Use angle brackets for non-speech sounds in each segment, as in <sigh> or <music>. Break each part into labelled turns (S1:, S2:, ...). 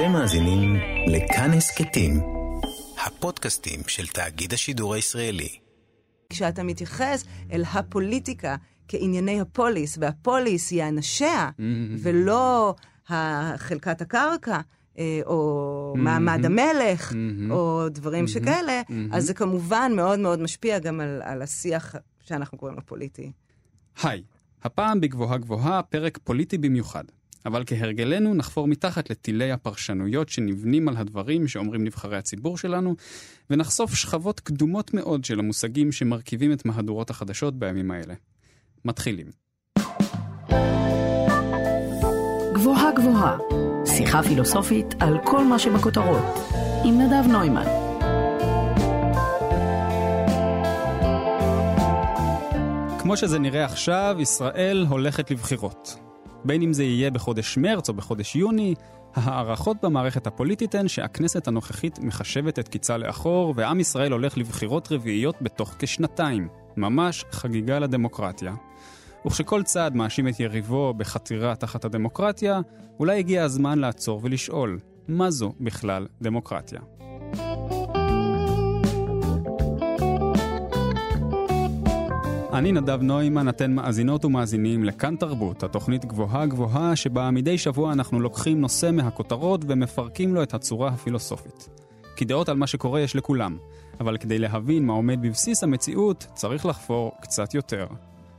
S1: אתם מאזינים לכאן הסכתים, הפודקאסטים של תאגיד השידור הישראלי.
S2: כשאתה מתייחס אל הפוליטיקה כענייני הפוליס, והפוליס היא אנשיה,
S3: Mm-hmm.
S2: ולא חלקת הקרקע, אה, או מעמד המלך,
S3: Mm-hmm.
S2: או דברים שכאלה, אז זה כמובן מאוד מאוד משפיע גם על, על השיח שאנחנו קוראים לו פוליטי.
S3: היי, הפעם בגבוהה גבוהה פרק פוליטי במיוחד. אבל כהרגלנו נחפור מתחת לטילי הפרשנויות שנבנים על הדברים שאומרים נבחרי הציבור שלנו, ונחשוף שכבות קדומות מאוד של המושגים שמרכיבים את מהדורות החדשות בימים האלה. מתחילים.
S4: גבוהה גבוהה, שיחה פילוסופית על כל מה שבכותרות, עם נדב נוימן.
S3: כמו שזה נראה עכשיו, ישראל הולכת לבחירות. בין אם זה יהיה בחודש מרץ או בחודש יוני, ההערכות במערכת הפוליטית הן שהכנסת הנוכחית מחשבת את קיצה לאחור, ועם ישראל הולך לבחירות רביעיות בתוך כשנתיים. ממש חגיגה לדמוקרטיה. וכשכל צעד מאשים את יריבו בחתירה תחת הדמוקרטיה, אולי הגיע הזמן לעצור ולשאול, מה זו בכלל דמוקרטיה? אני נדב נוימן, אתן מאזינות ומאזינים לכאן תרבות, התוכנית גבוהה גבוהה שבה מדי שבוע אנחנו לוקחים נושא מהכותרות ומפרקים לו את הצורה הפילוסופית. כי דעות על מה שקורה יש לכולם, אבל כדי להבין מה עומד בבסיס המציאות, צריך לחפור קצת יותר.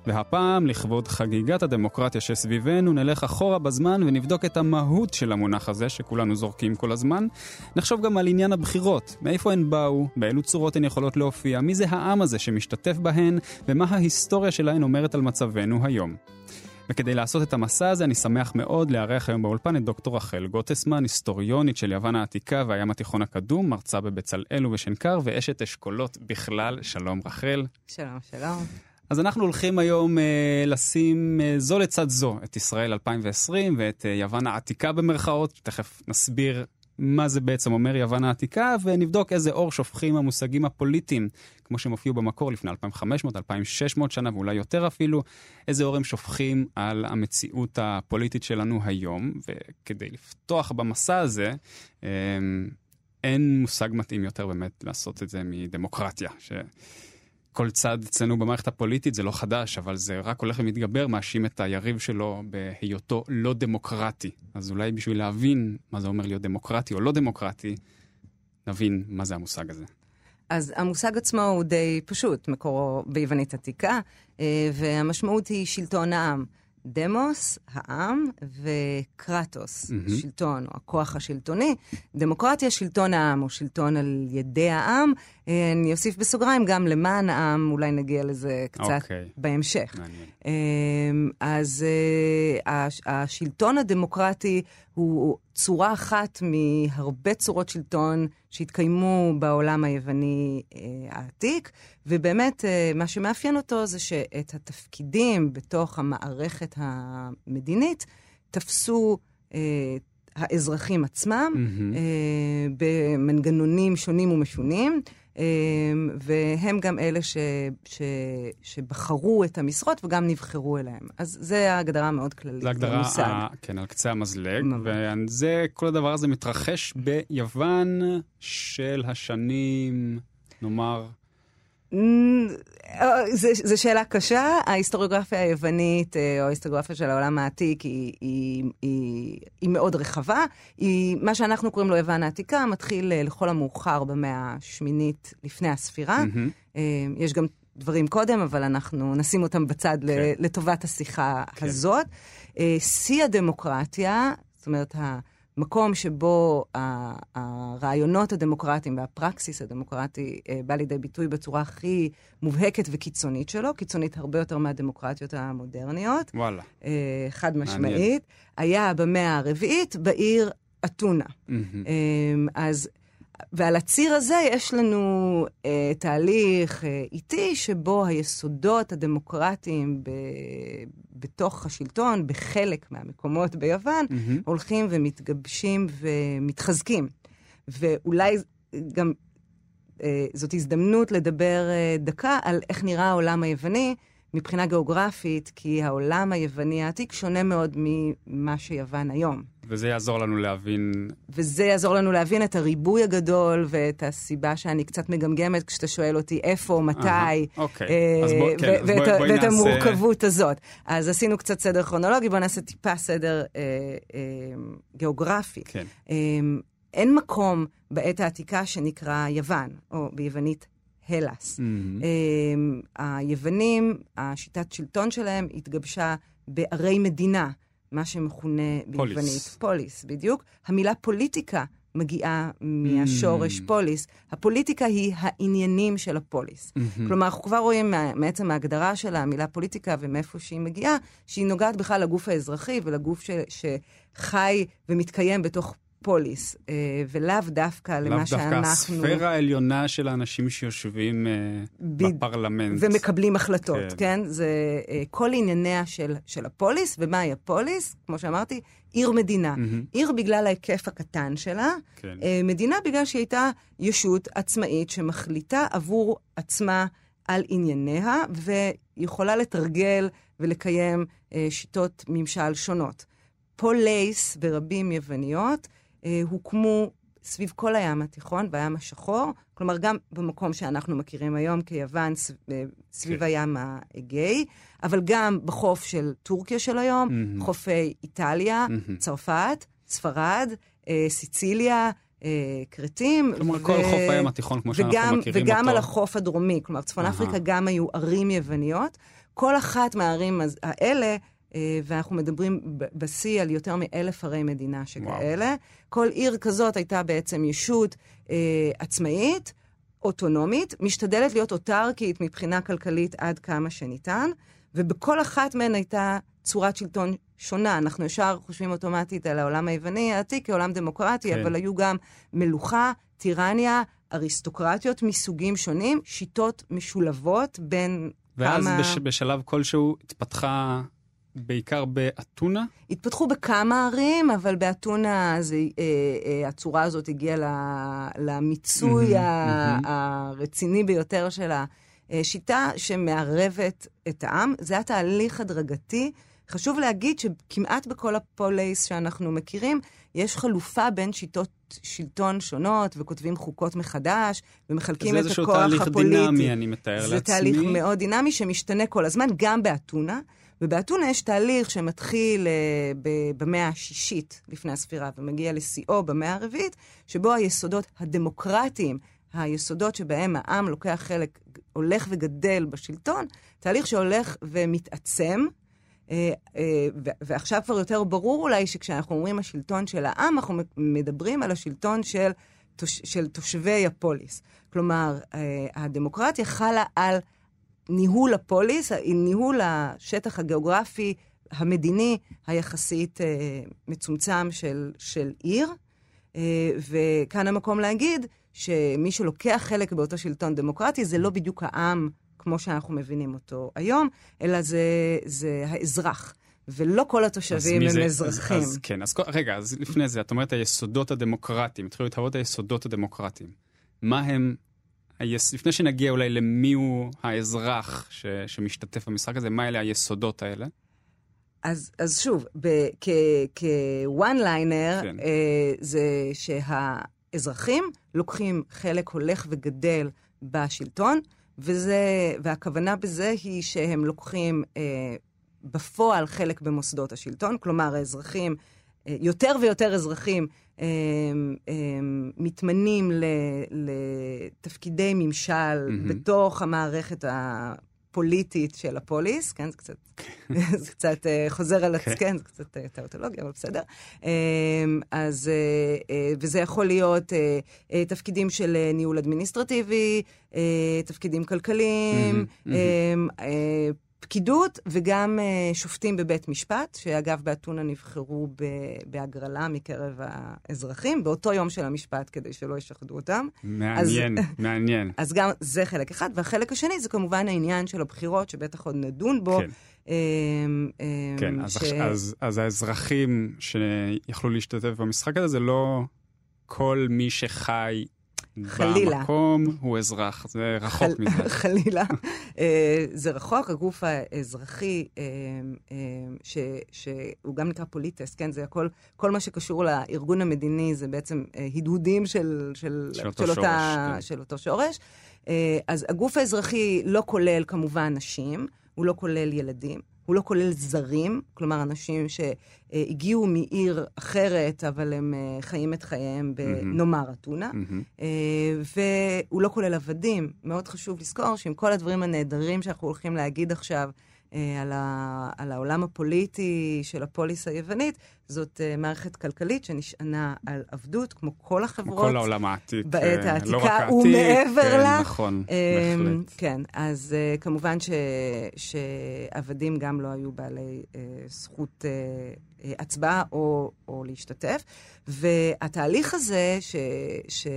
S3: והפעם, לכבוד חגיגת הדמוקרטיה שסביבנו, נלך אחורה בזמן ונבדוק את המהות של המונח הזה, שכולנו זורקים כל הזמן. נחשוב גם על עניין הבחירות, מאיפה הן באו, באילו צורות הן יכולות להופיע, מי זה העם הזה שמשתתף בהן, ומה ההיסטוריה שלהן אומרת על מצבנו היום. וכדי לעשות את המסע הזה, אני שמח מאוד לארח היום באולפן את דוקטור רחל גוטסמן, היסטוריונית של יוון העתיקה והים התיכון הקדום, מרצה בבצלאל ובשנקר, ואשת אשכולות בכלל. שלום רחל.
S2: שלום, שלום.
S3: אז אנחנו הולכים היום אה, לשים אה, זו לצד זו את ישראל 2020 ואת אה, יוון העתיקה במרכאות, תכף נסביר מה זה בעצם אומר יוון העתיקה, ונבדוק איזה אור שופכים המושגים הפוליטיים, כמו שהם הופיעו במקור לפני 2,500, 2,600 שנה ואולי יותר אפילו, איזה אור הם שופכים על המציאות הפוליטית שלנו היום, וכדי לפתוח במסע הזה, אה, אין מושג מתאים יותר באמת לעשות את זה מדמוקרטיה. ש... כל צד אצלנו במערכת הפוליטית זה לא חדש, אבל זה רק הולך ומתגבר, מאשים את היריב שלו בהיותו לא דמוקרטי. אז אולי בשביל להבין מה זה אומר להיות דמוקרטי או לא דמוקרטי, נבין מה זה המושג הזה.
S2: אז המושג עצמו הוא די פשוט, מקורו ביוונית עתיקה, והמשמעות היא שלטון העם. דמוס, העם, וקרטוס, mm-hmm. שלטון, או הכוח השלטוני. דמוקרטיה, שלטון העם, או שלטון על ידי העם. אני אוסיף בסוגריים גם למען העם, אולי נגיע לזה קצת okay. בהמשך. מעניין. אז השלטון הדמוקרטי הוא צורה אחת מהרבה צורות שלטון שהתקיימו בעולם היווני העתיק, ובאמת מה שמאפיין אותו זה שאת התפקידים בתוך המערכת המדינית תפסו האזרחים עצמם mm-hmm. במנגנונים שונים ומשונים. והם גם אלה ש, ש, שבחרו את המשרות וגם נבחרו אליהם. אז זה ההגדרה המאוד כללית.
S3: זה הגדרה, ה... כן, על קצה המזלג, וזה, כל הדבר הזה מתרחש ביוון של השנים, נאמר...
S2: זו שאלה קשה. ההיסטוריוגרפיה היוונית, או ההיסטוריוגרפיה של העולם העתיק, היא, היא, היא, היא מאוד רחבה. היא, מה שאנחנו קוראים לו יוון העתיקה, מתחיל לכל המאוחר במאה השמינית לפני הספירה. Mm-hmm. יש גם דברים קודם, אבל אנחנו נשים אותם בצד okay. לטובת השיחה okay. הזאת. שיא הדמוקרטיה, זאת אומרת, מקום שבו הרעיונות הדמוקרטיים והפרקסיס הדמוקרטי בא לידי ביטוי בצורה הכי מובהקת וקיצונית שלו, קיצונית הרבה יותר מהדמוקרטיות המודרניות.
S3: וואלה.
S2: חד משמעית. היה במאה הרביעית בעיר אתונה. Mm-hmm. אז, ועל הציר הזה יש לנו אה, תהליך אה, איטי שבו היסודות הדמוקרטיים ב, בתוך השלטון, בחלק מהמקומות ביוון, mm-hmm. הולכים ומתגבשים ומתחזקים. ואולי גם אה, זאת הזדמנות לדבר אה, דקה על איך נראה העולם היווני מבחינה גיאוגרפית, כי העולם היווני העתיק שונה מאוד ממה שיוון היום.
S3: וזה יעזור לנו להבין...
S2: וזה יעזור לנו להבין את הריבוי הגדול ואת הסיבה שאני קצת מגמגמת כשאתה שואל אותי איפה, מתי.
S3: אוקיי, אה, אז בוא, כן, בואי
S2: ואת,
S3: בוא
S2: ואת
S3: נעשה...
S2: המורכבות הזאת. אז עשינו קצת סדר כרונולוגי, בואו נעשה טיפה סדר אה, אה, גיאוגרפי.
S3: כן.
S2: אה, אין מקום בעת העתיקה שנקרא יוון, או ביוונית הלס.
S3: Mm-hmm.
S2: אה, היוונים, השיטת שלטון שלהם התגבשה בערי מדינה, מה שמכונה
S3: פוליס.
S2: ביוונית פוליס, בדיוק. המילה פוליטיקה מגיעה מהשורש
S3: Mm.
S2: פוליס. הפוליטיקה היא העניינים של הפוליס.
S3: Mm-hmm.
S2: כלומר, אנחנו כבר רואים מעצם ההגדרה של המילה פוליטיקה ומאיפה שהיא מגיעה, שהיא נוגעת בכלל לגוף האזרחי ולגוף ש, שחי ומתקיים בתוך פוליס, אה, ולאו דווקא
S3: לאו
S2: למה
S3: דווקא
S2: שאנחנו...
S3: הספירה העליונה של האנשים שיושבים אה,
S2: בד-
S3: בפרלמנט.
S2: ומקבלים החלטות,
S3: כן.
S2: כן? זה אה, כל ענייניה של, של הפוליס, ומהי הפוליס? כמו שאמרתי, עיר מדינה.
S3: מהמם.
S2: עיר בגלל ההיקף הקטן שלה,
S3: כן.
S2: מדינה בגלל שהיא הייתה ישות עצמאית שמחליטה עבור עצמה על ענייניה, ויכולה לתרגל ולקיים שיטות ממשל שונות. פולייס ברבים יווניות הוקמו סביב כל הים התיכון והים השחור, כלומר גם במקום שאנחנו מכירים היום כיוון, אה, סביב
S3: כן.
S2: הים האגאי, אבל גם בחוף של טורקיה של היום,
S3: מהמם.
S2: חופי איטליה,
S3: מהמם.
S2: צרפת, ספרד, אה, סיציליה, אה, כרתים.
S3: כלומר, כל חוף הים התיכון, כמו שאנחנו
S2: וגם,
S3: מכירים
S2: וגם
S3: אותו.
S2: על החוף הדרומי, כלומר, צפון. אפריקה גם היו ערים יווניות. כל אחת מהערים האלה, אה, ואנחנו מדברים בשיא על יותר מאלף ערי מדינה שכאלה, כל עיר כזאת הייתה בעצם ישות אה, עצמאית, אוטונומית, משתדלת להיות אוטרקית מבחינה כלכלית עד כמה שניתן, ובכל אחת מהן הייתה צורת שלטון שונה. אנחנו ישר חושבים אוטומטית על העולם היווני העתיק כעולם דמוקרטי,
S3: כן.
S2: אבל היו גם מלוכה, טירניה, אריסטוקרטיות מסוגים שונים, שיטות משולבות בין
S3: ואז
S2: כמה...
S3: בש, בשלב כלשהו התפתחה בעיקר באתונה.
S2: התפתחו בכמה ערים, אבל באתונה זה, אה, אה, הצורה הזאת הגיעה למיצוי
S3: מהמם,
S2: ה,
S3: מהמם.
S2: הרציני ביותר של השיטה שמערבת את העם. זה היה תהליך הדרגתי. חשוב להגיד שכמעט בכל הפולייס שאנחנו מכירים, יש חלופה בין שיטות שלטון שונות, וכותבים חוקות מחדש, ומחלקים
S3: זה
S2: את
S3: איזשהו
S2: הכוח
S3: תהליך
S2: הפוליטי.
S3: דינמי, אני מתאר לעצמי.
S2: זה תהליך מאוד דינמי שמשתנה כל הזמן, גם באתונה. ובאתונה יש תהליך שמתחיל uh, ב- במאה השישית לפני הספירה ומגיע לשיאו במאה הרביעית, שבו היסודות הדמוקרטיים, היסודות שבהם העם לוקח חלק, הולך וגדל בשלטון, תהליך שהולך ומתעצם. Uh, ו- ועכשיו כבר יותר ברור אולי שכשאנחנו אומרים השלטון של העם, אנחנו מדברים על השלטון של, תוש- של תושבי הפוליס. כלומר, uh, הדמוקרטיה חלה על ניהול הפוליס, ניהול השטח הגיאוגרפי, המדיני, היחסית אה, מצומצם של, של עיר. אה, וכאן המקום להגיד שמי שלוקח חלק באותו שלטון דמוקרטי זה לא בדיוק העם כמו שאנחנו מבינים אותו היום, אלא זה, זה האזרח. ולא כל התושבים הם
S3: זה-
S2: אזרחים.
S3: אז, אז כן, אז רגע, אז לפני זה, את אומרת היסודות הדמוקרטיים, התחילו להתהוות היסודות הדמוקרטיים. מה הם, היס... לפני שנגיע אולי למי הוא האזרח ש... שמשתתף במשחק הזה, מה אלה היסודות האלה?
S2: אז, אז שוב, כוואן ליינר,
S3: כן.
S2: אה, זה שהאזרחים לוקחים חלק הולך וגדל בשלטון, וזה, והכוונה בזה היא שהם לוקחים אה, בפועל חלק במוסדות השלטון, כלומר האזרחים, אה, יותר ויותר אזרחים אה, אה, מתמנים ל, לתפקידי ממשל
S3: מהמם.
S2: בתוך המערכת הפוליטית של הפוליס, כן, זה קצת, <laughs> זה קצת אה, חוזר על עצמי,
S3: כן.
S2: כן, זה קצת אה, טאוטולוגיה, אבל בסדר. אה, אז, אה, אה, וזה יכול להיות אה, אה, תפקידים של אה, ניהול אדמיניסטרטיבי, אה, תפקידים כלכליים,
S3: מהמם,
S2: אה, אה, פקידות וגם אה, שופטים בבית משפט, שאגב באתונה נבחרו בהגרלה מקרב האזרחים, באותו יום של המשפט, כדי שלא ישחדו אותם.
S3: מעניין, מעניין.
S2: אז גם זה חלק אחד, והחלק השני זה כמובן העניין של הבחירות, שבטח עוד נדון בו.
S3: כן.
S2: אמ, אמ,
S3: כן, אז,
S2: ש-
S3: ש... אז, אז האזרחים שיכלו להשתתף במשחק הזה, זה לא כל מי שחי
S2: חלילה.
S3: במקום הוא אזרח, זה רחוק
S2: חל...
S3: מזה. <laughs>
S2: חלילה. אה, זה רחוק, הגוף האזרחי, אה, אה, ש, שהוא גם נקרא פוליטס, כן? זה הכל, כל מה שקשור לארגון המדיני זה בעצם הדהודים של, של,
S3: של, אותו,
S2: של,
S3: שורש,
S2: אותה,
S3: כן.
S2: של אותו שורש. אז הגוף האזרחי לא כולל כמובן נשים, הוא לא כולל ילדים. הוא לא כולל זרים, כלומר אנשים שהגיעו מעיר אחרת, אבל הם חיים את חייהם בנאמר אתונה, mm-hmm. והוא לא כולל עבדים. מאוד חשוב לזכור שעם כל הדברים הנהדרים שאנחנו הולכים להגיד עכשיו, על, ה, על העולם הפוליטי של הפוליס היוונית, זאת uh, מערכת כלכלית שנשענה על עבדות, כמו כל החברות.
S3: כמו כל העולם העתיק.
S2: בעת העתיקה,
S3: לא רק העתיק,
S2: ומעבר
S3: כן,
S2: לה.
S3: נכון, בהחלט.
S2: כן, אז כמובן ש, שעבדים גם לא היו בעלי זכות הצבעה או, או להשתתף. והתהליך הזה, ש, ש,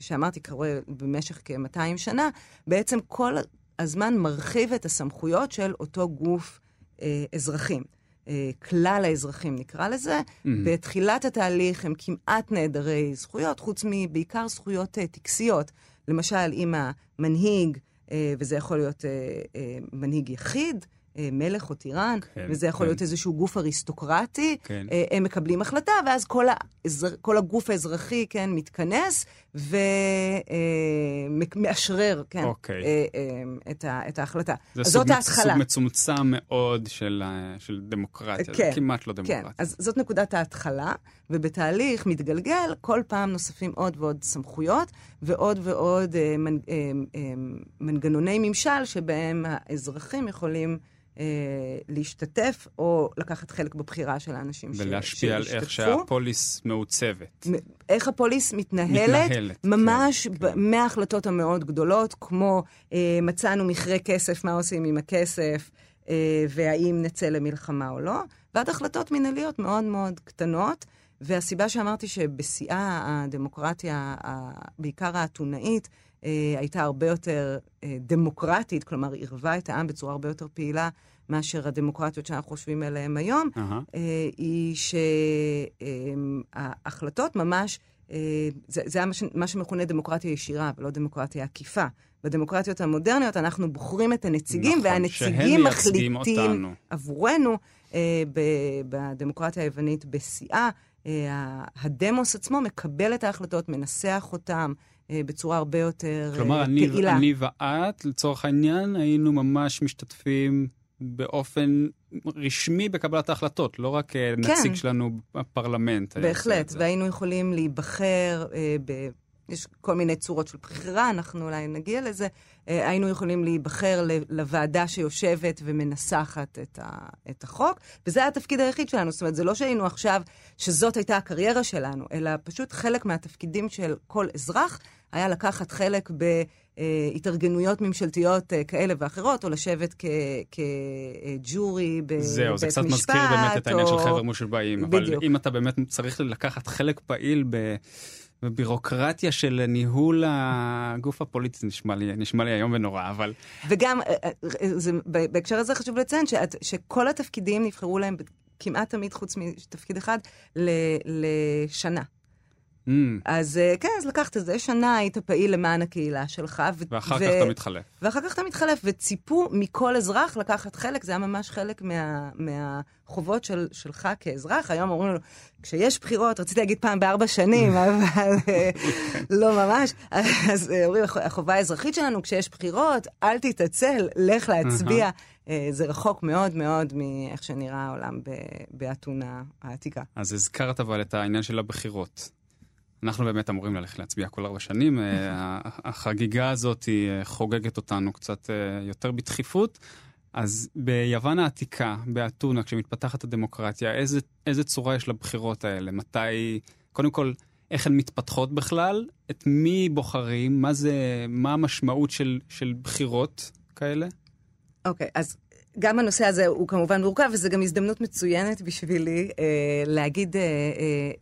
S2: שאמרתי, קורה במשך כ-200 שנה, בעצם כל הזמן מרחיב את הסמכויות של אותו גוף אה, אזרחים. אה, כלל האזרחים נקרא לזה. Mm-hmm. בתחילת התהליך הם כמעט נעדרי זכויות, חוץ מבעיקר זכויות אה, טקסיות. למשל, אם המנהיג, אה, וזה יכול להיות אה, אה, מנהיג יחיד, מלך או טירן,
S3: כן,
S2: וזה יכול
S3: כן.
S2: להיות איזשהו גוף אריסטוקרטי,
S3: כן.
S2: אה, הם מקבלים החלטה, ואז כל, האזר, כל הגוף האזרחי, כן, מתכנס ומאשרר, כן,
S3: אוקיי.
S2: אה, אה, את, ה, את ההחלטה.
S3: זה סוג,
S2: זאת ההתחלה.
S3: סוג מצומצם מאוד של, אה, של דמוקרטיה,
S2: כן,
S3: זה כמעט לא
S2: כן,
S3: דמוקרטיה.
S2: אז זאת נקודת ההתחלה, ובתהליך מתגלגל, כל פעם נוספים עוד ועוד סמכויות, ועוד ועוד אה, מנ, אה, אה, מנגנוני ממשל שבהם האזרחים יכולים אה, להשתתף או לקחת חלק בבחירה של האנשים ש-
S3: ולהשפיע על איך
S2: שהשתתפו.
S3: שהפוליס מעוצבת.
S2: איך הפוליס מתנהלת,
S3: מתנהלת,
S2: ממש
S3: כן, כן.
S2: מההחלטות המאוד גדולות, כמו אה, מצאנו מכרה כסף, מה עושים עם הכסף, אה, והאם נצא למלחמה או לא, ועד החלטות מנהליות מאוד מאוד קטנות. והסיבה שאמרתי שבשיאה הדמוקרטיה, בעיקר האתונאית, אה, הייתה הרבה יותר אה, דמוקרטית, כלומר עירבה את העם בצורה הרבה יותר פעילה מאשר הדמוקרטיות שאנחנו חושבים עליהן היום. אה, היא שההחלטות ממש, אה, זה, זה מה, שמכונה דמוקרטיה ישירה, ולא דמוקרטיה עקיפה. בדמוקרטיות המודרניות אנחנו בוחרים את הנציגים,
S3: נכון,
S2: והנציגים מחליטים
S3: אותנו.
S2: עבורנו. אה, בדמוקרטיה היוונית בשיאה, אה, הדמוס עצמו מקבל את ההחלטות, מנסח אותם אה, בצורה הרבה יותר
S3: כלומר,
S2: אה,
S3: אני,
S2: פעילה.
S3: אני ואת, לצורך העניין, היינו ממש משתתפים באופן רשמי בקבלת ההחלטות, לא רק אה, נציג שלנו בפרלמנט.
S2: בהחלט. והיינו יכולים להיבחר אה. יש כל מיני צורות של בחירה, אנחנו אולי נגיע לזה. אה, היינו יכולים להיבחר לוועדה שיושבת ומנסחת את, ה, את החוק, וזה היה התפקיד היחיד שלנו. זאת אומרת, זה לא שהיינו עכשיו, שזאת הייתה הקריירה שלנו, אלא פשוט חלק מהתפקידים של כל אזרח היה לקחת חלק בהתארגנויות ממשלתיות אה, כאלה ואחרות, או לשבת כג'ורי בבית משפט.
S3: זהו, זה קצת מזכיר באמת את העניין
S2: או-
S3: של חבר'ה מושבעים, אבל
S2: בדיוק.
S3: אם אתה באמת צריך לקחת חלק פעיל ב... בבירוקרטיה של ניהול הגוף הפוליטי, זה נשמע לי, נשמע לי איום ונורא, אבל
S2: וגם, אה, אה, זה, בהקשר הזה חשוב לציין שאת, שכל התפקידים נבחרו להם כמעט תמיד, חוץ מתפקיד אחד, ל, לשנה.
S3: Mm,
S2: אז אה, כן, אז לקחת איזה שנה, היית פעיל למען הקהילה שלך. ו-
S3: ואחר
S2: ו-
S3: כך אתה מתחלף.
S2: ואחר כך אתה מתחלף, וציפו מכל אזרח לקחת חלק, זה היה ממש חלק מה, מהחובות של, שלך כאזרח. היום אומרים לנו, כשיש בחירות, רציתי להגיד פעם בארבע שנים, <laughs> אבל אה, לא ממש. אז אה, אומרים, "הח- החובה האזרחית שלנו, כשיש בחירות, אל תתעצל, לך להצביע. זה רחוק מאוד מאוד מאיך שנראה העולם באתונה העתיקה.
S3: אז הזכרת אבל את העניין של הבחירות. אנחנו באמת אמורים ללכת להצביע כל ארבע שנים. אה, החגיגה הזאת היא אה, חוגגת אותנו קצת אה, יותר בדחיפות. אז ביוון העתיקה, באתונה, כשמתפתחת הדמוקרטיה, איזה, איזה צורה יש לבחירות האלה? מתי, קודם כל, איך הן מתפתחות בכלל? את מי בוחרים? מה זה, מה המשמעות של, של בחירות כאלה?
S2: אוקיי, אז גם הנושא הזה הוא כמובן מורכב, וזו גם הזדמנות מצוינת בשבילי אה, להגיד, אה, אה,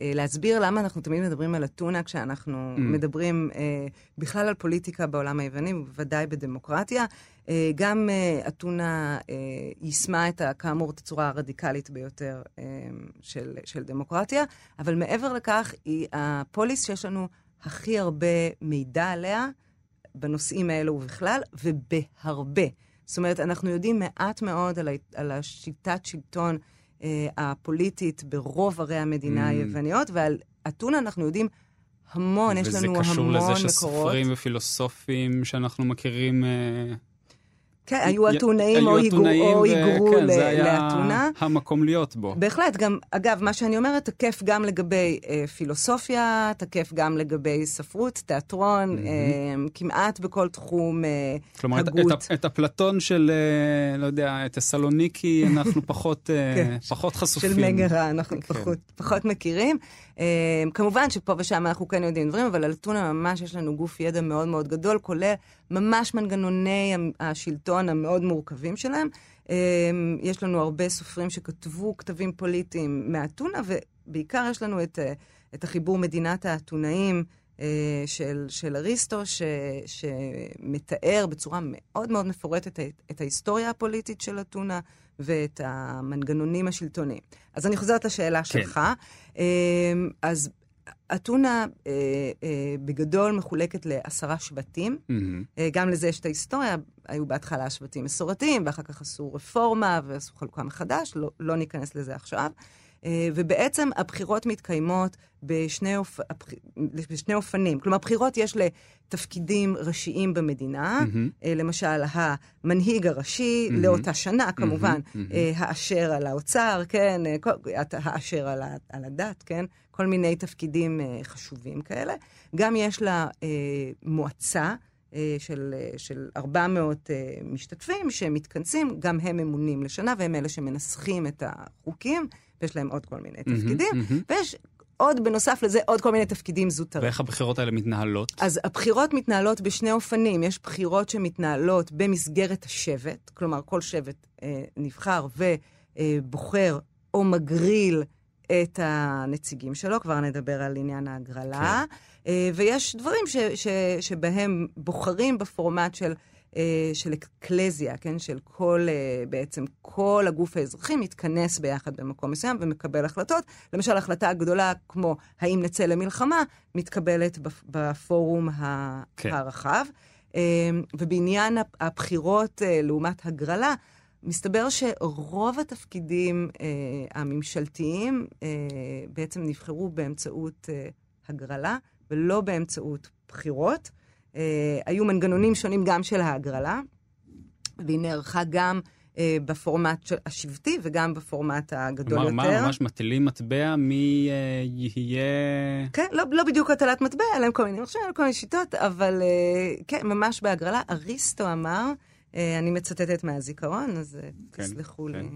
S2: אה, להסביר למה אנחנו תמיד מדברים על אתונה כשאנחנו
S3: Mm.
S2: מדברים אה, בכלל על פוליטיקה בעולם היווני, ובוודאי בדמוקרטיה. אה, גם אה, אתונה אה, יישמה את, כאמור, את הצורה הרדיקלית ביותר אה, של, של דמוקרטיה, אבל מעבר לכך, היא הפוליס שיש לנו הכי הרבה מידע עליה בנושאים האלו ובכלל, ובהרבה. זאת אומרת, אנחנו יודעים מעט מאוד על, ה, על השיטת שלטון אה, הפוליטית ברוב ערי המדינה
S3: Mm.
S2: היווניות, ועל אתונה אנחנו יודעים המון, יש לנו המון מקורות.
S3: וזה קשור לזה שסופרים ופילוסופים שאנחנו מכירים... אה,
S2: כן, היו אתונאים או היגרו, היגרו
S3: כן, זה היה
S2: לאתונה.
S3: המקום להיות בו.
S2: בהחלט, גם, אגב, מה שאני אומרת תקף גם לגבי אה, פילוסופיה, תקף גם לגבי ספרות, תיאטרון, אה, כמעט בכל תחום אה,
S3: כלומר, את,
S2: הגות.
S3: את, את אפלטון של, אה, לא יודע, טסלוניקי, אנחנו פחות, אה,
S2: כן,
S3: פחות חשופים.
S2: של מגרה, אנחנו
S3: כן.
S2: פחות, פחות מכירים. אה, כמובן שפה ושם אנחנו כן יודעים דברים, אבל על אתונה ממש יש לנו גוף ידע מאוד מאוד גדול, כולל ממש מנגנוני השלטון המאוד מורכבים שלהם. אה, יש לנו הרבה סופרים שכתבו כתבים פוליטיים מאתונה, ובעיקר יש לנו את, את החיבור מדינת האתונאים. אה, של, של אריסטו, ש, שמתאר בצורה מאוד מאוד מפורטת את, את ההיסטוריה הפוליטית של אתונה ואת המנגנונים השלטוניים. אז אני חוזרת לשאלה
S3: כן.
S2: שלך. אה, אז אתונה אה, אה, בגדול מחולקת לעשרה שבטים.
S3: מהמם.
S2: אה, גם לזה יש את ההיסטוריה, היו בהתחלה שבטים מסורתיים, ואחר כך עשו רפורמה ועשו חלוקה מחדש, לא, לא ניכנס לזה עכשיו. אה, ובעצם הבחירות מתקיימות בשני, אופ... בשני אופנים. כלומר, בחירות יש לתפקידים ראשיים במדינה. אה, למשל, המנהיג הראשי
S3: מהמם.
S2: לאותה שנה, כמובן. אה, האשר על האוצר, כן, האשר על, ה- על הדת, כן, כל מיני תפקידים חשובים כאלה. גם יש לה מועצה. של, של 400 אה, משתתפים שמתכנסים, גם הם ממונים לשנה, והם אלה שמנסחים את החוקים, ויש להם עוד כל מיני תפקידים,
S3: מהמם.
S2: ויש עוד, בנוסף לזה, עוד כל מיני תפקידים זוטרים.
S3: ואיך הבחירות האלה מתנהלות?
S2: אז הבחירות מתנהלות בשני אופנים. יש בחירות שמתנהלות במסגרת השבט, כלומר, כל שבט אה, נבחר ובוחר או מגריל את הנציגים שלו, כבר נדבר על עניין ההגרלה. אה, ויש דברים ש, ש, שבהם בוחרים בפורמט של... אה, של אקלזיה, כן? של כל, אה, בעצם כל הגוף האזרחי מתכנס ביחד במקום מסוים ומקבל החלטות. למשל, החלטה גדולה כמו האם נצא למלחמה, מתקבלת בפ- בפורום
S3: כן.
S2: הרחב. אה, ובעניין הבחירות לעומת הגרלה, מסתבר שרוב התפקידים אה, הממשלתיים אה, בעצם נבחרו באמצעות אה, הגרלה ולא באמצעות בחירות. אה, היו מנגנונים שונים גם של ההגרלה, והיא נערכה גם אה, בפורמט השבטי וגם בפורמט הגדול
S3: כלומר,
S2: יותר.
S3: מה, ממש מטילים מטבע, מי אה, יהיה...
S2: כן, לא, לא בדיוק הטלת מטבע, אלא עם כל מיני מחשבים, כל מיני שיטות, אבל אה, כן, ממש בהגרלה. אריסטו אמר, אה, אני מצטטת מהזיכרון, אז אה,
S3: כן,
S2: תסלחו
S3: כן.
S2: לי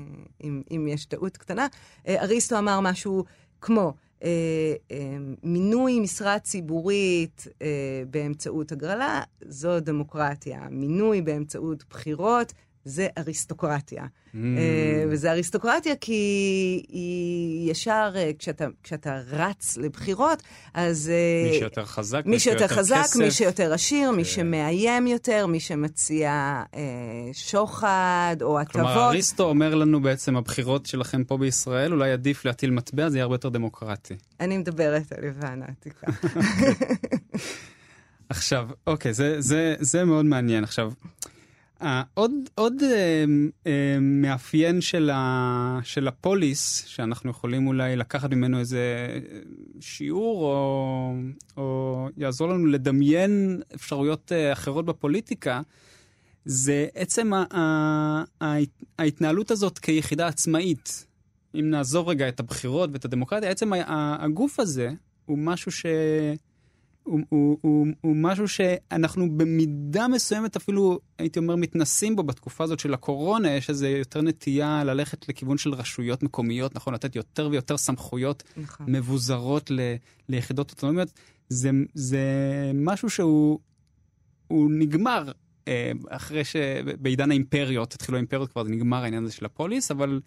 S2: אם, אם יש טעות קטנה. אריסטו אמר משהו כמו, מינוי משרה ציבורית אה, באמצעות הגרלה, זו דמוקרטיה. מינוי באמצעות בחירות, זה אריסטוקרטיה.
S3: Mm,
S2: אה, וזה אריסטוקרטיה כי היא ישר, אה, כשאתה, כשאתה רץ לבחירות, אז... אה,
S3: מי שיותר חזק,
S2: מי שיותר חזק,
S3: כסף.
S2: מי שיותר עשיר, מי
S3: כן.
S2: שמאיים יותר, מי שמציע אה, שוחד או הטבות.
S3: כלומר, אריסטו אומר לנו בעצם, הבחירות שלכם פה בישראל, אולי עדיף להטיל מטבע, זה יהיה הרבה יותר דמוקרטי.
S2: אני מדברת על יוון העתיקה. <laughs>
S3: עכשיו, אוקיי, זה, זה, זה מאוד מעניין. עכשיו, עוד, עוד אה, אה, מאפיין של, ה, של הפוליס, שאנחנו יכולים אולי לקחת ממנו איזה שיעור, או, או יעזור לנו לדמיין אפשרויות אה, אחרות בפוליטיקה, זה עצם ה, ה, ההתנהלות הזאת כיחידה עצמאית. אם נעזוב רגע את הבחירות ואת הדמוקרטיה, עצם ה- ה- הגוף הזה הוא משהו ש... הוא, הוא, הוא, הוא משהו שאנחנו במידה מסוימת אפילו, הייתי אומר, מתנסים בו בתקופה הזאת של הקורונה, יש איזו יותר נטייה ללכת לכיוון של רשויות מקומיות, נכון? לתת יותר ויותר סמכויות
S2: נכון.
S3: מבוזרות ל, ליחידות אוטונומיות. זה, זה משהו שהוא הוא נגמר אה, אחרי שבעידן האימפריות, התחילו האימפריות כבר, זה נגמר העניין הזה של הפוליס, אבל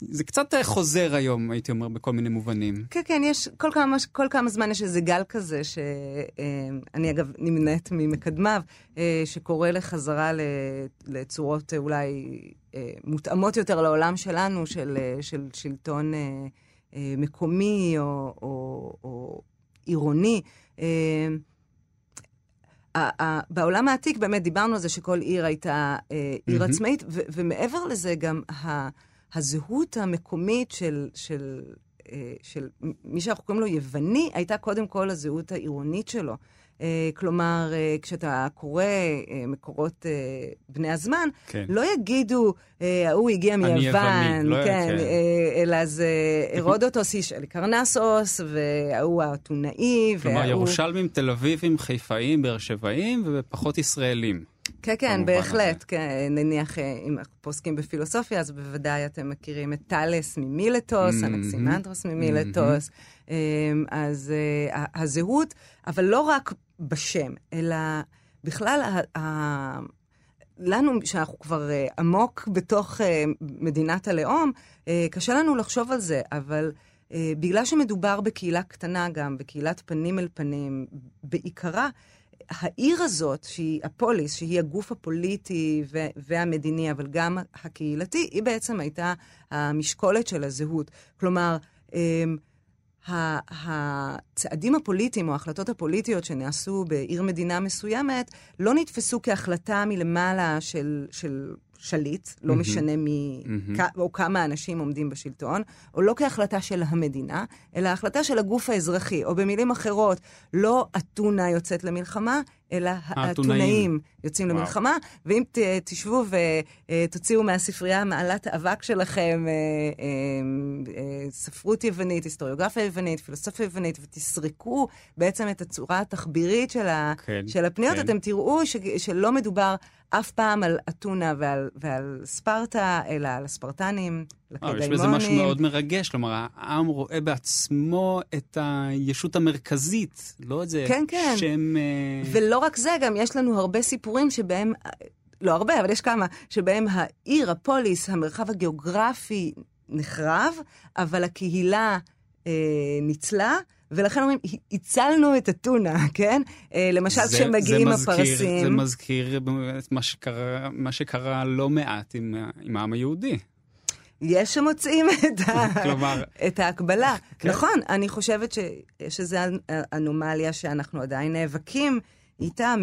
S3: זה קצת אה, חוזר היום, הייתי אומר, בכל מיני מובנים.
S2: כן, כן, יש, כל כמה, כל כמה זמן יש איזה גל כזה, שאני אגב נמנית ממקדמיו, אה, שקורא לחזרה לצורות אה, אולי אה, מותאמות יותר לעולם שלנו, של, אה, של שלטון אה, אה, מקומי או, או, או עירוני. בעולם העתיק באמת דיברנו על זה שכל עיר הייתה עיר עצמאית, ומעבר לזה גם הזהות המקומית של, של, של מי שאנחנו קוראים לו יווני, הייתה קודם כל הזהות העירונית שלו. Uh, כלומר, uh, כשאתה קורא מקורות בני הזמן, כן. לא יגידו, ההוא הגיע מיוון, יווני, לא כן, כן. אלא זה הרודוטוס איש אליקרנסוס, וההוא האתונאי,
S3: כלומר, והוא... ירושלמים, תל אביבים, חיפאים, באר שבעים, ופחות ישראלים.
S2: כן, כן, בהחלט. כן, נניח, אם אנחנו פוסקים בפילוסופיה, אז בוודאי אתם מכירים את טאלס ממילטוס, mm-hmm. אנקסימנדרוס ממילטוס. Mm-hmm. אז הזהות, אבל לא רק בשם, אלא בכלל, לנו, שאנחנו כבר uh, עמוק בתוך מדינת הלאום, קשה לנו לחשוב על זה, אבל uh, בגלל שמדובר בקהילה קטנה גם, בקהילת פנים אל פנים, בעיקרה, העיר הזאת, שהיא הפוליס, שהיא הגוף הפוליטי ו- והמדיני, אבל גם הקהילתי, היא בעצם הייתה המשקולת של הזהות. כלומר, הצעדים הפוליטיים או ההחלטות הפוליטיות שנעשו בעיר מדינה מסוימת לא נתפסו כהחלטה מלמעלה של, של שליט, לא mm-hmm. משנה מי mm-hmm. כ- או כמה אנשים עומדים בשלטון, או לא כהחלטה של המדינה, אלא החלטה של הגוף האזרחי, או במילים אחרות, לא אתונה יוצאת למלחמה, אלא האתונאים יוצאים וואו. למלחמה, ואם ת, תשבו ותוציאו מהספרייה מעלת האבק שלכם אה, אה, אה, ספרות יוונית, היסטוריוגרפיה יוונית, פילוסופיה יוונית, ותסרקו בעצם את הצורה התחבירית של, ה, כן, של הפניות, כן. אתם תראו ש, שלא מדובר אף פעם על אתונה ועל, ועל ספרטה, אלא על הספרטנים,
S3: לקדיימונים. יש בזה משהו מאוד מרגש, כלומר, העם רואה בעצמו את הישות המרכזית, לא איזה כן, כן. שם...
S2: אה, ולא רק זה, גם יש לנו הרבה סיפורים שבהם... לא הרבה, אבל יש כמה, שבהם העיר, הפוליס, המרחב הגיאוגרפי נחרב, אבל הקהילה אה, ניצלה, ולכן אומרים, הצלנו את אתונה, <laughs> כן? אה, למשל, כשמגיעים הפרסים...
S3: זה מזכיר את מה שקרה, מה שקרה לא מעט עם, עם העם היהודי.
S2: יש שמוצאים <laughs> את, ה... כלומר... את ההקבלה. כן. נכון, אני חושבת ש... שזו אנומליה שאנחנו עדיין נאבקים איתה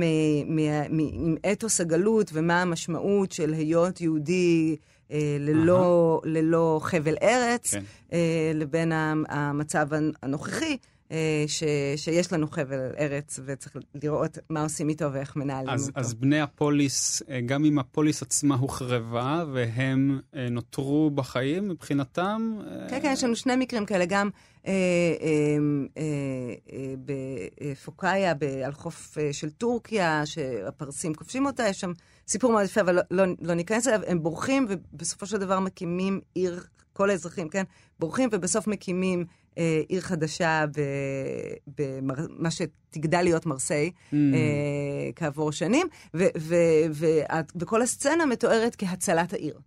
S2: עם אתוס הגלות ומה המשמעות של היות יהודי אה, ללא, ללא חבל ארץ, כן. אה, לבין המצב הנוכחי. אה, ש, שיש לנו חבל ארץ וצריך לראות מה עושים איתו ואיך מנהלים
S3: אז,
S2: אותו.
S3: אז בני הפוליס, אה, גם אם הפוליס עצמה הוחרבה והם אה, נותרו בחיים מבחינתם...
S2: כן, כן, יש לנו שני מקרים כאלה, גם אה, אה, אה, בפוקאיה, על חוף של טורקיה, שהפרסים כובשים אותה, יש שם סיפור מאוד יפה, אבל לא, לא, לא ניכנס אליו, הם בורחים ובסופו של דבר מקימים עיר, כל האזרחים, כן? בורחים ובסוף מקימים אה, עיר חדשה במה שתגדל להיות מרסיי mm. אה, כעבור שנים, ו, ו, ו, וכל הסצנה מתוארת כהצלת העיר.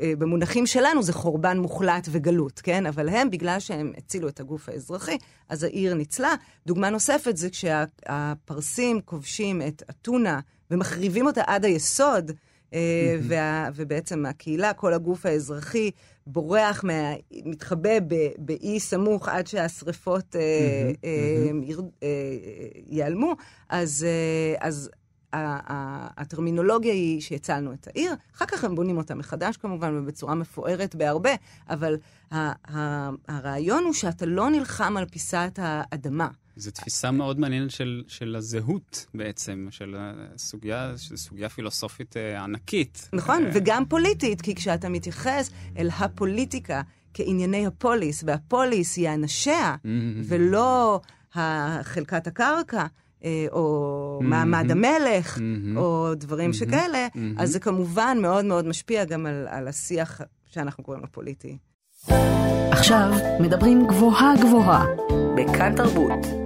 S2: אה, במונחים שלנו זה חורבן מוחלט וגלות, כן? אבל הם, בגלל שהם הצילו את הגוף האזרחי, אז העיר ניצלה. דוגמה נוספת זה כשהפרסים כובשים את אתונה ומחריבים אותה עד היסוד, mm-hmm. וה, ובעצם הקהילה, כל הגוף האזרחי, בורח, מה, מתחבא באי סמוך עד שהשריפות אה, mm-hmm. אה, ייעלמו, אז, אה, אז הטרמינולוגיה היא שהצלנו את העיר, אחר כך הם בונים אותה מחדש כמובן, ובצורה מפוארת בהרבה, אבל הרעיון הוא שאתה לא נלחם על פיסת האדמה.
S3: זו תפיסה מאוד מעניינת של, של הזהות בעצם, של הסוגיה, של סוגיה פילוסופית אה, ענקית.
S2: נכון, אה... וגם פוליטית, כי כשאתה מתייחס אל הפוליטיקה כענייני הפוליס, והפוליס היא אנשיה, mm-hmm. ולא חלקת הקרקע, אה, או mm-hmm. מעמד המלך, mm-hmm. או דברים mm-hmm. שכאלה, mm-hmm. אז זה כמובן מאוד מאוד משפיע גם על, על השיח שאנחנו קוראים לו פוליטי.
S4: עכשיו מדברים גבוהה גבוהה, בכאן תרבות.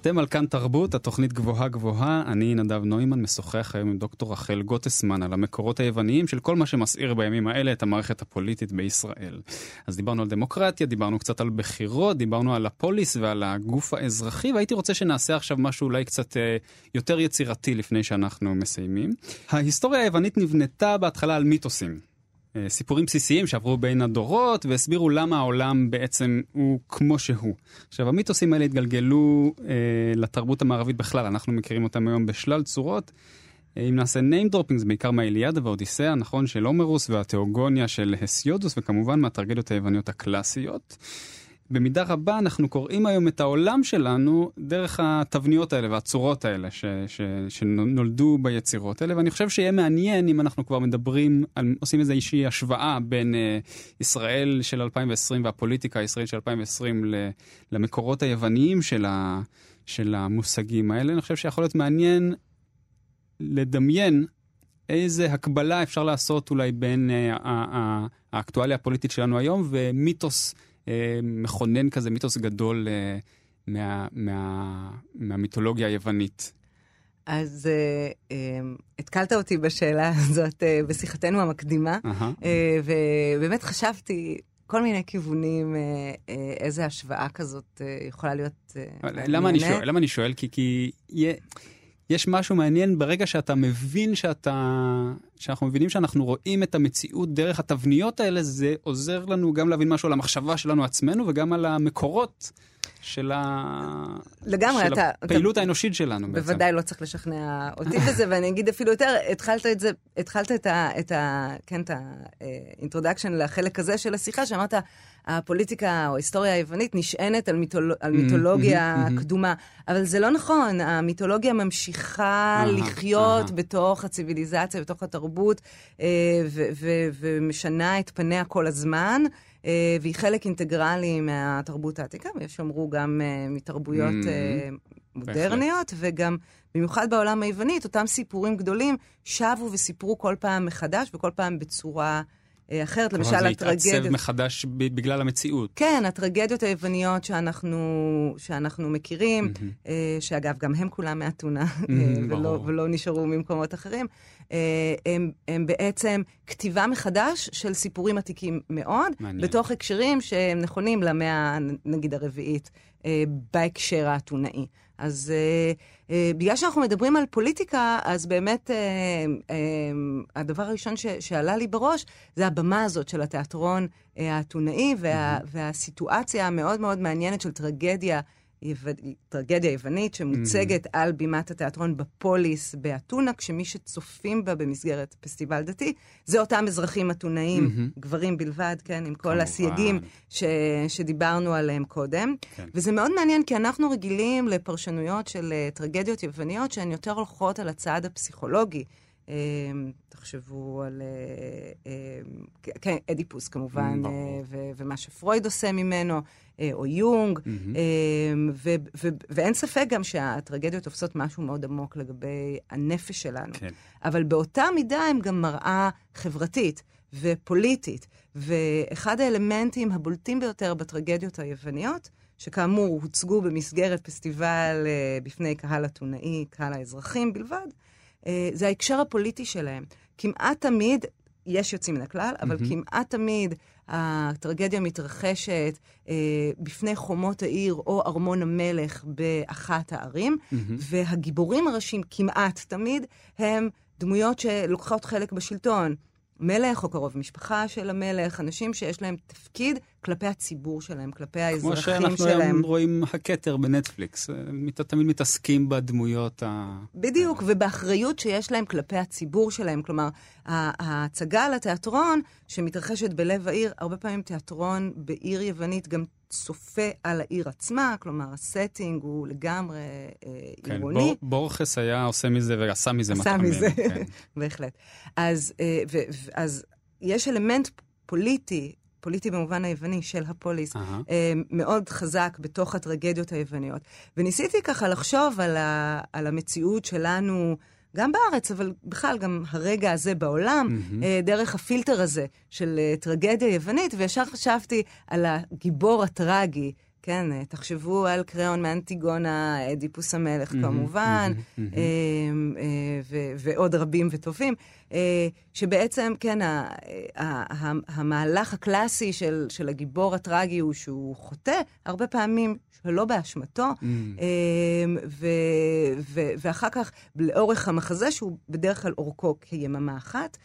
S3: אתם על כאן תרבות, התוכנית גבוהה גבוהה. אני נדב נוימן, משוחח היום עם דוקטור רחל גוטסמן על המקורות היווניים של כל מה שמסעיר בימים האלה את המערכת הפוליטית בישראל. אז דיברנו על דמוקרטיה, דיברנו קצת על בחירות, דיברנו על הפוליס ועל הגוף האזרחי, והייתי רוצה שנעשה עכשיו משהו אולי קצת אה, יותר יצירתי לפני שאנחנו מסיימים. ההיסטוריה היוונית נבנתה בהתחלה על מיתוסים. אה, סיפורים בסיסיים שעברו בין הדורות והסבירו למה העולם בעצם הוא כמו שהוא. עכשיו, המיתוסים האלה התגלגלו אה, לתרבות המערבית בכלל, אנחנו מכירים אותם היום בשלל צורות. אה, אם נעשה name dropping זה בעיקר מהאיליאדה והאודיסאה, נכון, של הומרוס והתיאוגוניה של הסיודוס, וכמובן מהטרגדיות היווניות הקלאסיות. במידה רבה אנחנו קוראים היום את העולם שלנו דרך התבניות האלה והצורות האלה ש, ש, שנולדו ביצירות האלה, ואני חושב שיהיה מעניין אם אנחנו כבר מדברים, על, עושים איזושהי השוואה בין uh, ישראל של 2020 והפוליטיקה הישראלית של 2020 ל, למקורות היווניים של, ה, של המושגים האלה. אני חושב שיכול להיות מעניין לדמיין איזה הקבלה אפשר לעשות אולי בין uh, האקטואליה הפוליטית שלנו היום ומיתוס מכונן כזה, מיתוס גדול אה, מה, מה, מהמיתולוגיה היוונית.
S2: אז uh, um, התקלת אותי בשאלה הזאת uh, בשיחתנו המקדימה, uh-huh. uh, ובאמת חשבתי כל מיני כיוונים, uh, uh, איזה השוואה כזאת uh, יכולה להיות uh,
S3: למה אני שואל? למה אני שואל? כי, כי יש משהו מעניין ברגע שאתה מבין שאתה, שאנחנו מבינים שאנחנו רואים את המציאות דרך התבניות האלה, זה עוזר לנו גם להבין משהו על המחשבה שלנו עצמנו וגם על המקורות של, ה...
S2: לגמרי,
S3: של
S2: אתה,
S3: הפעילות אתה... האנושית שלנו
S2: בוודאי בעצם. בוודאי לא צריך לשכנע אותי בזה, ואני אגיד אפילו יותר, התחלת את זה, התחלת את ה... את ה כן, את ה introduction לחלק הזה של השיחה, שאמרת, הפוליטיקה או ההיסטוריה היוונית נשענת על, מיתול... על mm-hmm, מיתולוגיה mm-hmm, mm-hmm. קדומה, אבל זה לא נכון, המיתולוגיה ממשיכה לחיות בתוך הציוויליזציה, בתוך התרבות, אה, ומשנה את פניה כל הזמן. אה, והיא חלק אינטגרלי מהתרבות העתיקה, ויש שאמרו גם אה, מתרבויות mm-hmm. מודרניות, וגם, במיוחד בעולם היווני, את אותם סיפורים גדולים שבו וסיפרו כל פעם מחדש, וכל פעם בצורה... אחרת, למשל הטרגדיות... כלומר זה
S3: התעצב מחדש בגלל המציאות.
S2: כן, הטרגדיות היווניות שאנחנו, שאנחנו מכירים, mm-hmm. שאגב, גם הם כולם מאתונה, mm-hmm, ולא, ולא נשארו ממקומות אחרים, אה, הם, הם בעצם כתיבה מחדש של סיפורים עתיקים מאוד, מעניין. בתוך הקשרים שהם נכונים למאה, נגיד, הרביעית, אה, בהקשר האתונאי. אז uh, uh, בגלל שאנחנו מדברים על פוליטיקה, אז באמת uh, uh, הדבר הראשון ש, שעלה לי בראש זה הבמה הזאת של התיאטרון uh, האתונאי, וה, mm-hmm. והסיטואציה המאוד מאוד מעניינת של טרגדיה טרגדיה יוונית שמוצגת mm-hmm. על בימת התיאטרון בפוליס באתונה, כשמי שצופים בה במסגרת פסטיבל דתי, זה אותם אזרחים אתונאים, mm-hmm. גברים בלבד, כן, עם כל כמובן. הסייגים ש, שדיברנו עליהם קודם. כן. וזה מאוד מעניין, כי אנחנו רגילים לפרשנויות של uh, טרגדיות יווניות שהן יותר הולכות על הצעד הפסיכולוגי. Uh, תחשבו על uh, uh, כן, אדיפוס כמובן, uh, ומה שפרויד עושה ממנו. אה, או יונג, ו- ואין ספק גם שהטרגדיות תופסות משהו מאוד עמוק לגבי הנפש שלנו. כן. אבל באותה מידה הם גם מראה חברתית ופוליטית, ואחד האלמנטים הבולטים ביותר בטרגדיות היווניות, שכאמור הוצגו במסגרת פסטיבל uh, בפני קהל אתונאי, קהל האזרחים בלבד, זה ההקשר הפוליטי שלהם. כמעט תמיד, יש יוצאים מן הכלל, אבל mm-hmm. כמעט תמיד הטרגדיה מתרחשת אה, בפני חומות העיר או ארמון המלך באחת הערים, mm-hmm. והגיבורים הראשיים כמעט תמיד הם דמויות שלוקחות חלק בשלטון. מלך או קרוב משפחה של המלך, אנשים שיש להם תפקיד כלפי הציבור שלהם, כלפי האזרחים שלהם.
S3: כמו שאנחנו היום רואים הכתר בנטפליקס, תמיד מתעסקים בדמויות ה...
S2: בדיוק, ובאחריות שיש להם כלפי הציבור שלהם. כלומר, ההצגה על התיאטרון שמתרחשת בלב העיר, הרבה פעמים תיאטרון בעיר יוונית גם צופה על העיר עצמה, כלומר, ה setting הוא לגמרי אה, כן, עירוני.
S3: כן, בור, בורכס היה עושה מזה ועשה מזה
S2: עשה מזה, כן. <laughs> בהחלט. אז, אה, ו, אז יש אלמנט פוליטי, פוליטי במובן היווני של הפוליס, uh-huh. אה, מאוד חזק בתוך הטרגדיות היווניות. וניסיתי ככה לחשוב על, ה, על המציאות שלנו, גם בארץ, אבל בכלל גם הרגע הזה בעולם, mm-hmm. דרך הפילטר הזה של אה, טרגדיה יוונית, וישר חשבתי על הגיבור הטרגי כן, אה, תחשבו על קריאון מאנטיגונה, אדיפוס המלך כמובן, אה, אה, ו- ועוד רבים וטובים, שבעצם, כן, ה- ה- המהלך הקלאסי של, של הגיבור הטרגי הוא שהוא חוטא, הרבה פעמים שלא באשמתו, אה, ו- ו- ואחר כך, לאורך המחזה, שהוא בדרך כלל אורכו כיממה אחת,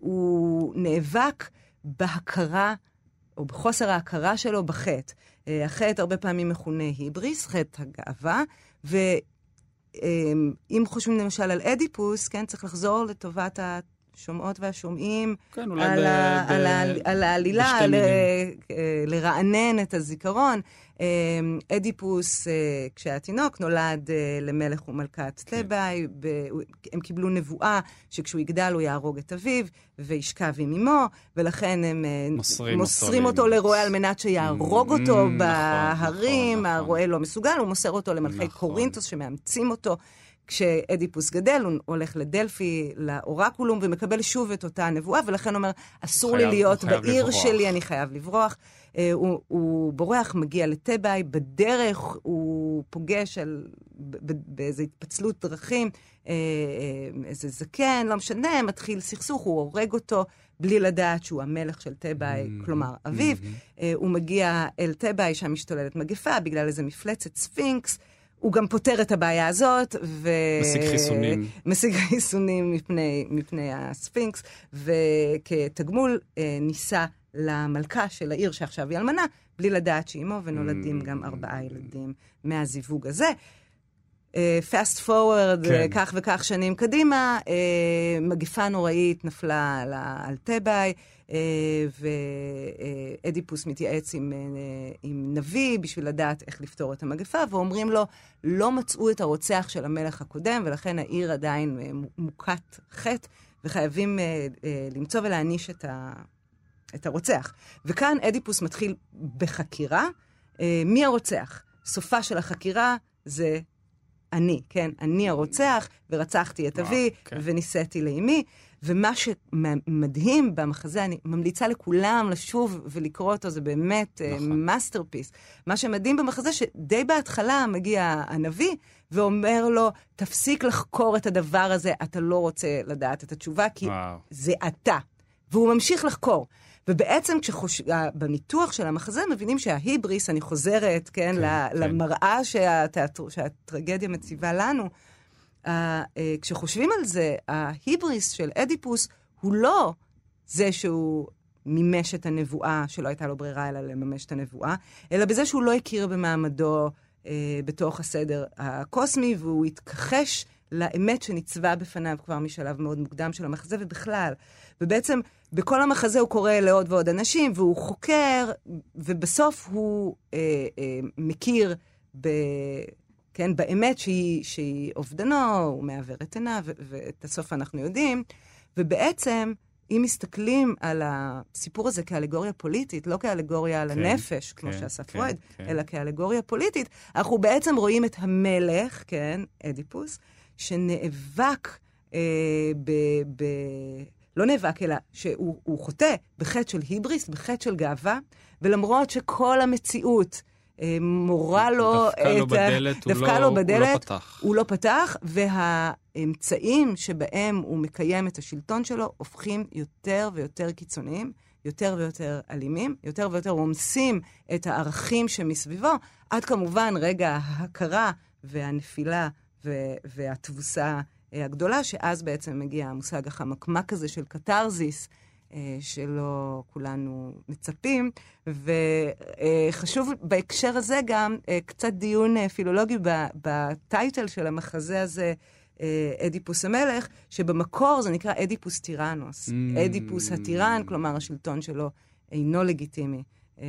S2: הוא נאבק בהכרה, או בחוסר ההכרה שלו בחטא. אה, החטא הרבה פעמים מכונה היבריס, חטא הגאווה, ואם חושבים למשל על אדיפוס, כן, צריך לחזור לטובת השומעות והשומעים,
S3: כן, אולי
S2: על,
S3: ב-
S2: ה-
S3: ב-
S2: על, ה- על העלילה, ל-
S3: מילים.
S2: אה, לרענן את הזיכרון. אה, אדיפוס, אה, כשהיה תינוק, נולד אה, למלך ומלכת
S3: כן.
S2: תבאי. הם קיבלו נבואה שכשהוא יגדל הוא יהרוג את אביו וישכב עם אמו, ולכן הם אה,
S3: מוסרים אותו
S2: מוסרים אותו
S3: לאימוץ.
S2: לרועה על מנת שיהרוג
S3: Mm,
S2: אותו
S3: נכון,
S2: בהרים,
S3: נכון, נכון.
S2: הרועה לא מסוגל, הוא מוסר אותו למלכי
S3: נכון.
S2: קורינטוס שמאמצים אותו. כשאדיפוס גדל, הוא הולך לדלפי, לאורקולום, ומקבל שוב את אותה הנבואה, ולכן אומר, אסור
S3: חייב-
S2: לי להיות בעיר
S3: לברוח.
S2: שלי, אני חייב לברוח. אה, הוא, הוא בורח, מגיע לטבעי, בדרך הוא פוגש על, באיזו התפצלות דרכים, אה, אה, איזה זקן, לא משנה, מתחיל סכסוך, הוא הורג אותו בלי לדעת שהוא המלך של תבאי,
S3: Mm-hmm.
S2: כלומר אביו. אה, הוא מגיע אל תבאי, שם משתוללת מגפה, בגלל איזה מפלצת ספינקס. הוא גם פותר את הבעיה הזאת, ו...
S3: משיג חיסונים.
S2: משיג חיסונים מפני, מפני הספינקס, וכתגמול אה, נישא למלכה של העיר שעכשיו היא אלמנה, בלי לדעת שהיא אמו, ונולדים
S3: Mm.
S2: גם ארבעה ילדים מהזיווג הזה. פאסט פורוורד,
S3: כן.
S2: כך וכך שנים קדימה, אה, מגיפה נוראית נפלה על, על טבעי, אה, ואדיפוס מתייעץ עם, אה, עם נביא בשביל לדעת איך לפתור את המגפה, ואומרים לו, לא מצאו את הרוצח של המלך הקודם, ולכן העיר עדיין אה, מוכת חטא, וחייבים אה, אה, למצוא ולהעניש את, ה, את הרוצח. וכאן אדיפוס מתחיל בחקירה. אה, מי הרוצח? סופה של החקירה זה אני, כן? אני הרוצח, ורצחתי את אבי,
S3: כן.
S2: ונישאתי לאמי. ומה שמדהים במחזה, אני ממליצה לכולם לשוב ולקרוא אותו, זה באמת
S3: נכון.
S2: masterpiece. מה שמדהים במחזה, שדי בהתחלה מגיע הנביא ואומר לו, תפסיק לחקור את הדבר הזה, אתה לא רוצה לדעת את התשובה, כי
S3: וואו.
S2: זה אתה. והוא ממשיך לחקור. ובעצם כשחוש... בניתוח של המחזה מבינים שההיבריס, אני חוזרת, כן,
S3: כן, כן.
S2: למראה שהתיאטר... שהטרגדיה מציבה לנו, ה- אה, כשחושבים על זה, ההיבריס של אדיפוס הוא לא זה שהוא מימש את הנבואה, שלא הייתה לו ברירה אלא לממש את הנבואה, אלא בזה שהוא לא הכיר במעמדו אה, בתוך הסדר הקוסמי, והוא התכחש לאמת שניצבה בפניו כבר משלב מאוד מוקדם של המחזה, ובכלל. ובעצם בכל המחזה הוא קורא לעוד ועוד אנשים, והוא חוקר, ובסוף הוא אה, אה, מכיר ב... כן, באמת שהיא, שהיא אובדנו, הוא מעוור את עיניו, ואת הסוף אנחנו יודעים. ובעצם, אם מסתכלים על הסיפור הזה כאלגוריה פוליטית, לא כאלגוריה על
S3: כן,
S2: הנפש, כמו
S3: כן,
S2: שעשה
S3: כן,
S2: פרויד,
S3: כן.
S2: אלא כאלגוריה פוליטית, אנחנו בעצם רואים את המלך, כן, אדיפוס, שנאבק אה, ב... ב לא נאבק, אלא שהוא הוא חוטא בחטא של היבריס, בחטא של גאווה, ולמרות שכל המציאות אה, מורה לו
S3: דפקה לו
S2: את ה-
S3: בדלת, הוא
S2: דפקה
S3: לא-
S2: לו
S3: הוא לא
S2: בדלת,
S3: פתח.
S2: הוא לא פתח, והאמצעים שבהם הוא מקיים את השלטון שלו הופכים יותר ויותר קיצוניים, יותר ויותר אלימים, יותר ויותר רומסים את הערכים שמסביבו, עד כמובן רגע ההכרה והנפילה ו- והתבוסה הגדולה, שאז בעצם מגיע המושג החמקמק הזה של קתרזיס, אה, שלא כולנו מצפים. וחשוב בהקשר הזה גם אה, קצת דיון אה, פילולוגי בטייטל של המחזה הזה, אה, אדיפוס המלך, שבמקור זה נקרא אדיפוס טירנוס.
S3: Mm.
S2: אדיפוס הטירן, כלומר השלטון שלו אינו לגיטימי. אה,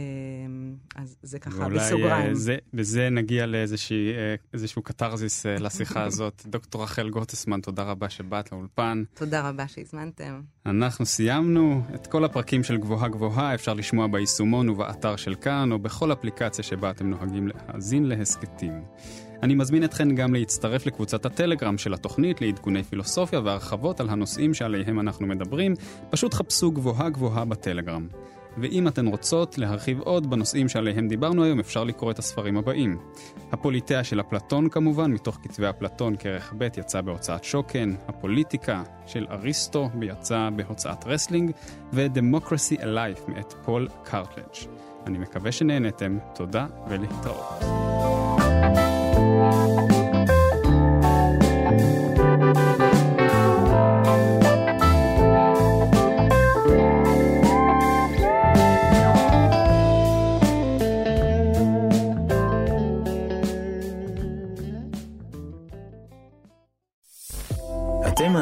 S2: אז זה ככה
S3: ואולי
S2: בסוגריים.
S3: אה, זה, בזה נגיע לאיזשהו קתרזיס אה, לשיחה הזאת. <laughs> דוקטור רחל גוטסמן, תודה רבה שבאת לאולפן.
S2: תודה רבה שהזמנתם.
S3: אנחנו סיימנו. את כל הפרקים של גבוהה גבוהה אפשר לשמוע ביישומון ובאתר של כאן, או בכל אפליקציה שבה אתם נוהגים להאזין להסכתים. אני מזמין אתכן גם להצטרף לקבוצת הטלגרם של התוכנית לעדכוני פילוסופיה והרחבות על הנושאים שעליהם אנחנו מדברים. פשוט חפשו גבוהה גבוהה בטלגרם. ואם אתן רוצות להרחיב עוד בנושאים שעליהם דיברנו היום, אפשר לקרוא את הספרים הבאים. הפוליטאה של אפלטון כמובן, מתוך כתבי אפלטון, כרך ב', יצא בהוצאת שוקן, הפוליטיקה של אריסטו, ויצא בהוצאת רסלינג, ו- Democracy: A Life מאת פול קרטלג'. אני מקווה שנהנתם, תודה ולהתראות.
S1: אתם